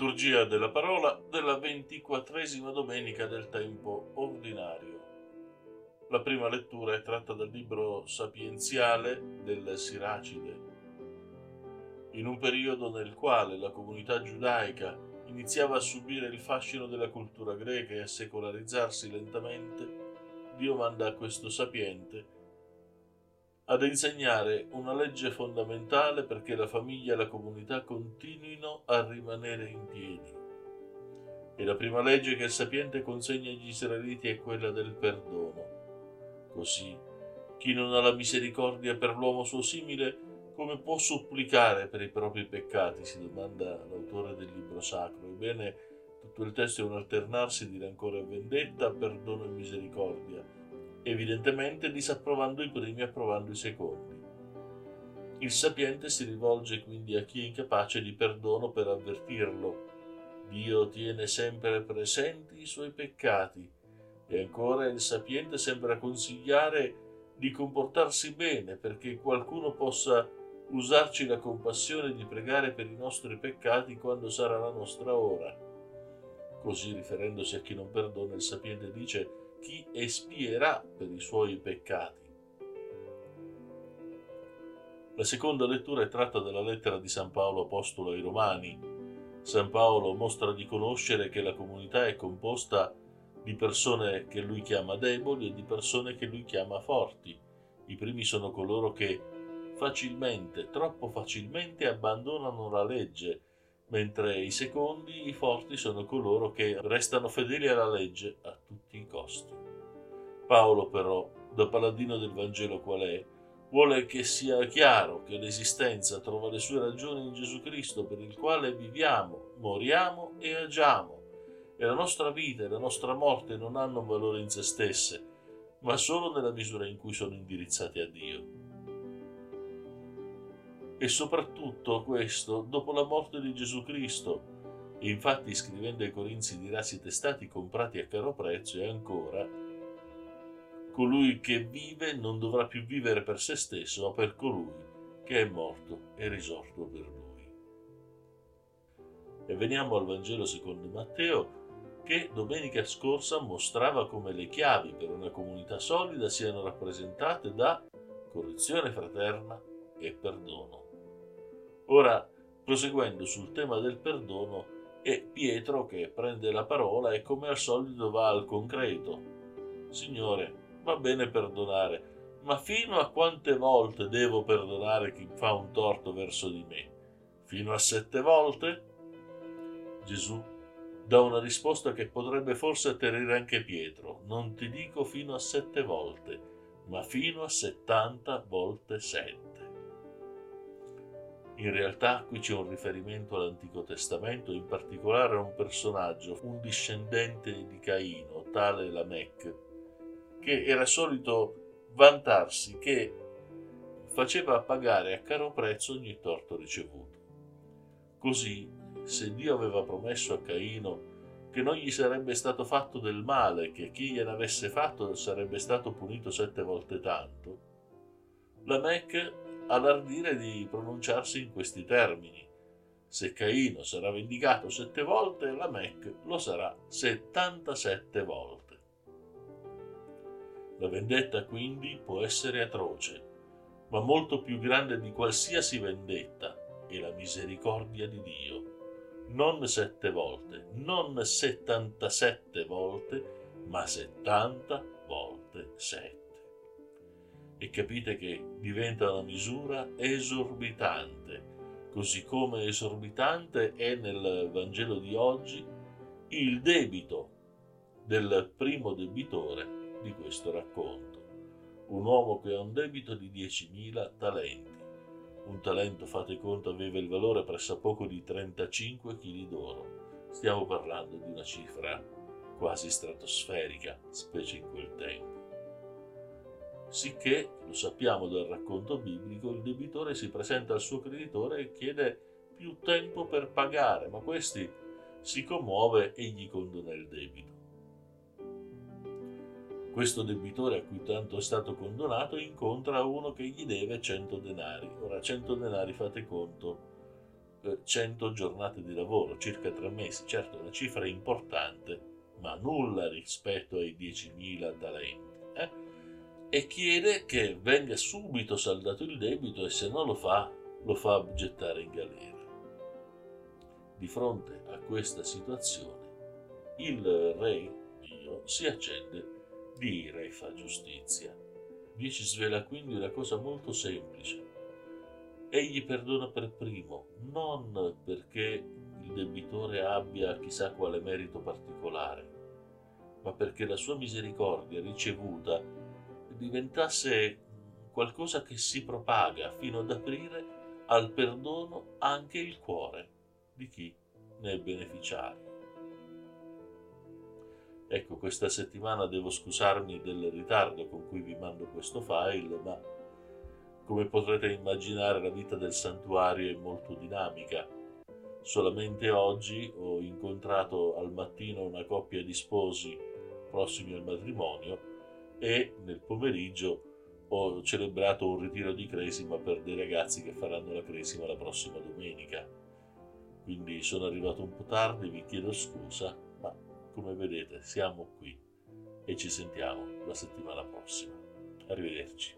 Liturgia della parola della ventiquattresima domenica del tempo ordinario. La prima lettura è tratta dal libro sapienziale del Siracide. In un periodo nel quale la comunità giudaica iniziava a subire il fascino della cultura greca e a secolarizzarsi lentamente, Dio manda a questo sapiente ad insegnare una legge fondamentale perché la famiglia e la comunità continuino a rimanere in piedi. E la prima legge che il sapiente consegna agli israeliti è quella del perdono. Così, chi non ha la misericordia per l'uomo suo simile, come può supplicare per i propri peccati? si domanda l'autore del libro sacro. Ebbene, tutto il testo è un alternarsi di rancore e vendetta, perdono e misericordia evidentemente disapprovando i primi e approvando i secondi. Il sapiente si rivolge quindi a chi è incapace di perdono per avvertirlo. Dio tiene sempre presenti i suoi peccati e ancora il sapiente sembra consigliare di comportarsi bene perché qualcuno possa usarci la compassione di pregare per i nostri peccati quando sarà la nostra ora. Così riferendosi a chi non perdona, il sapiente dice chi espierà per i suoi peccati. La seconda lettura è tratta dalla lettera di San Paolo Apostolo ai Romani. San Paolo mostra di conoscere che la comunità è composta di persone che lui chiama deboli e di persone che lui chiama forti. I primi sono coloro che facilmente, troppo facilmente abbandonano la legge mentre i secondi, i forti, sono coloro che restano fedeli alla legge a tutti i costi. Paolo però, da paladino del Vangelo qual è, vuole che sia chiaro che l'esistenza trova le sue ragioni in Gesù Cristo per il quale viviamo, moriamo e agiamo. E la nostra vita e la nostra morte non hanno valore in se stesse, ma solo nella misura in cui sono indirizzate a Dio e soprattutto questo dopo la morte di Gesù Cristo. Infatti scrivendo ai Corinzi dirà siete stati comprati a caro prezzo e ancora colui che vive non dovrà più vivere per se stesso ma per colui che è morto e risorto per lui. E veniamo al Vangelo secondo Matteo che domenica scorsa mostrava come le chiavi per una comunità solida siano rappresentate da correzione fraterna e perdono. Ora, proseguendo sul tema del perdono, è Pietro che prende la parola e come al solito va al concreto. Signore, va bene perdonare, ma fino a quante volte devo perdonare chi fa un torto verso di me? Fino a sette volte? Gesù dà una risposta che potrebbe forse atterrire anche Pietro. Non ti dico fino a sette volte, ma fino a settanta volte sette. In realtà qui c'è un riferimento all'Antico Testamento, in particolare a un personaggio, un discendente di Caino, tale Lamech, che era solito vantarsi che faceva pagare a caro prezzo ogni torto ricevuto. Così, se Dio aveva promesso a Caino che non gli sarebbe stato fatto del male, che chi gliene avesse fatto sarebbe stato punito sette volte tanto, Lamech ha l'ardire di pronunciarsi in questi termini. Se Caino sarà vendicato sette volte, la Mec lo sarà settantasette volte. La vendetta quindi può essere atroce, ma molto più grande di qualsiasi vendetta è la misericordia di Dio. Non sette volte, non settantasette volte, ma settanta volte sette e capite che diventa una misura esorbitante, così come esorbitante è nel Vangelo di oggi il debito del primo debitore di questo racconto, un uomo che ha un debito di 10.000 talenti. Un talento, fate conto, aveva il valore pressappoco di 35 kg d'oro. Stiamo parlando di una cifra quasi stratosferica, specie in quel tempo sicché, lo sappiamo dal racconto biblico, il debitore si presenta al suo creditore e chiede più tempo per pagare, ma questi si commuove e gli condona il debito. Questo debitore a cui tanto è stato condonato incontra uno che gli deve 100 denari. Ora 100 denari fate conto, 100 giornate di lavoro, circa tre mesi. Certo, una cifra importante, ma nulla rispetto ai 10.000 talenti. E chiede che venga subito saldato il debito e se non lo fa, lo fa gettare in galera. Di fronte a questa situazione, il re Dio si accende di ira e fa giustizia. Vi ci svela quindi una cosa molto semplice. Egli perdona per primo, non perché il debitore abbia chissà quale merito particolare, ma perché la sua misericordia ricevuta diventasse qualcosa che si propaga fino ad aprire al perdono anche il cuore di chi ne è beneficiario. Ecco, questa settimana devo scusarmi del ritardo con cui vi mando questo file, ma come potrete immaginare la vita del santuario è molto dinamica. Solamente oggi ho incontrato al mattino una coppia di sposi prossimi al matrimonio e nel pomeriggio ho celebrato un ritiro di cresima per dei ragazzi che faranno la cresima la prossima domenica. Quindi sono arrivato un po' tardi, vi chiedo scusa, ma come vedete siamo qui e ci sentiamo la settimana prossima. Arrivederci.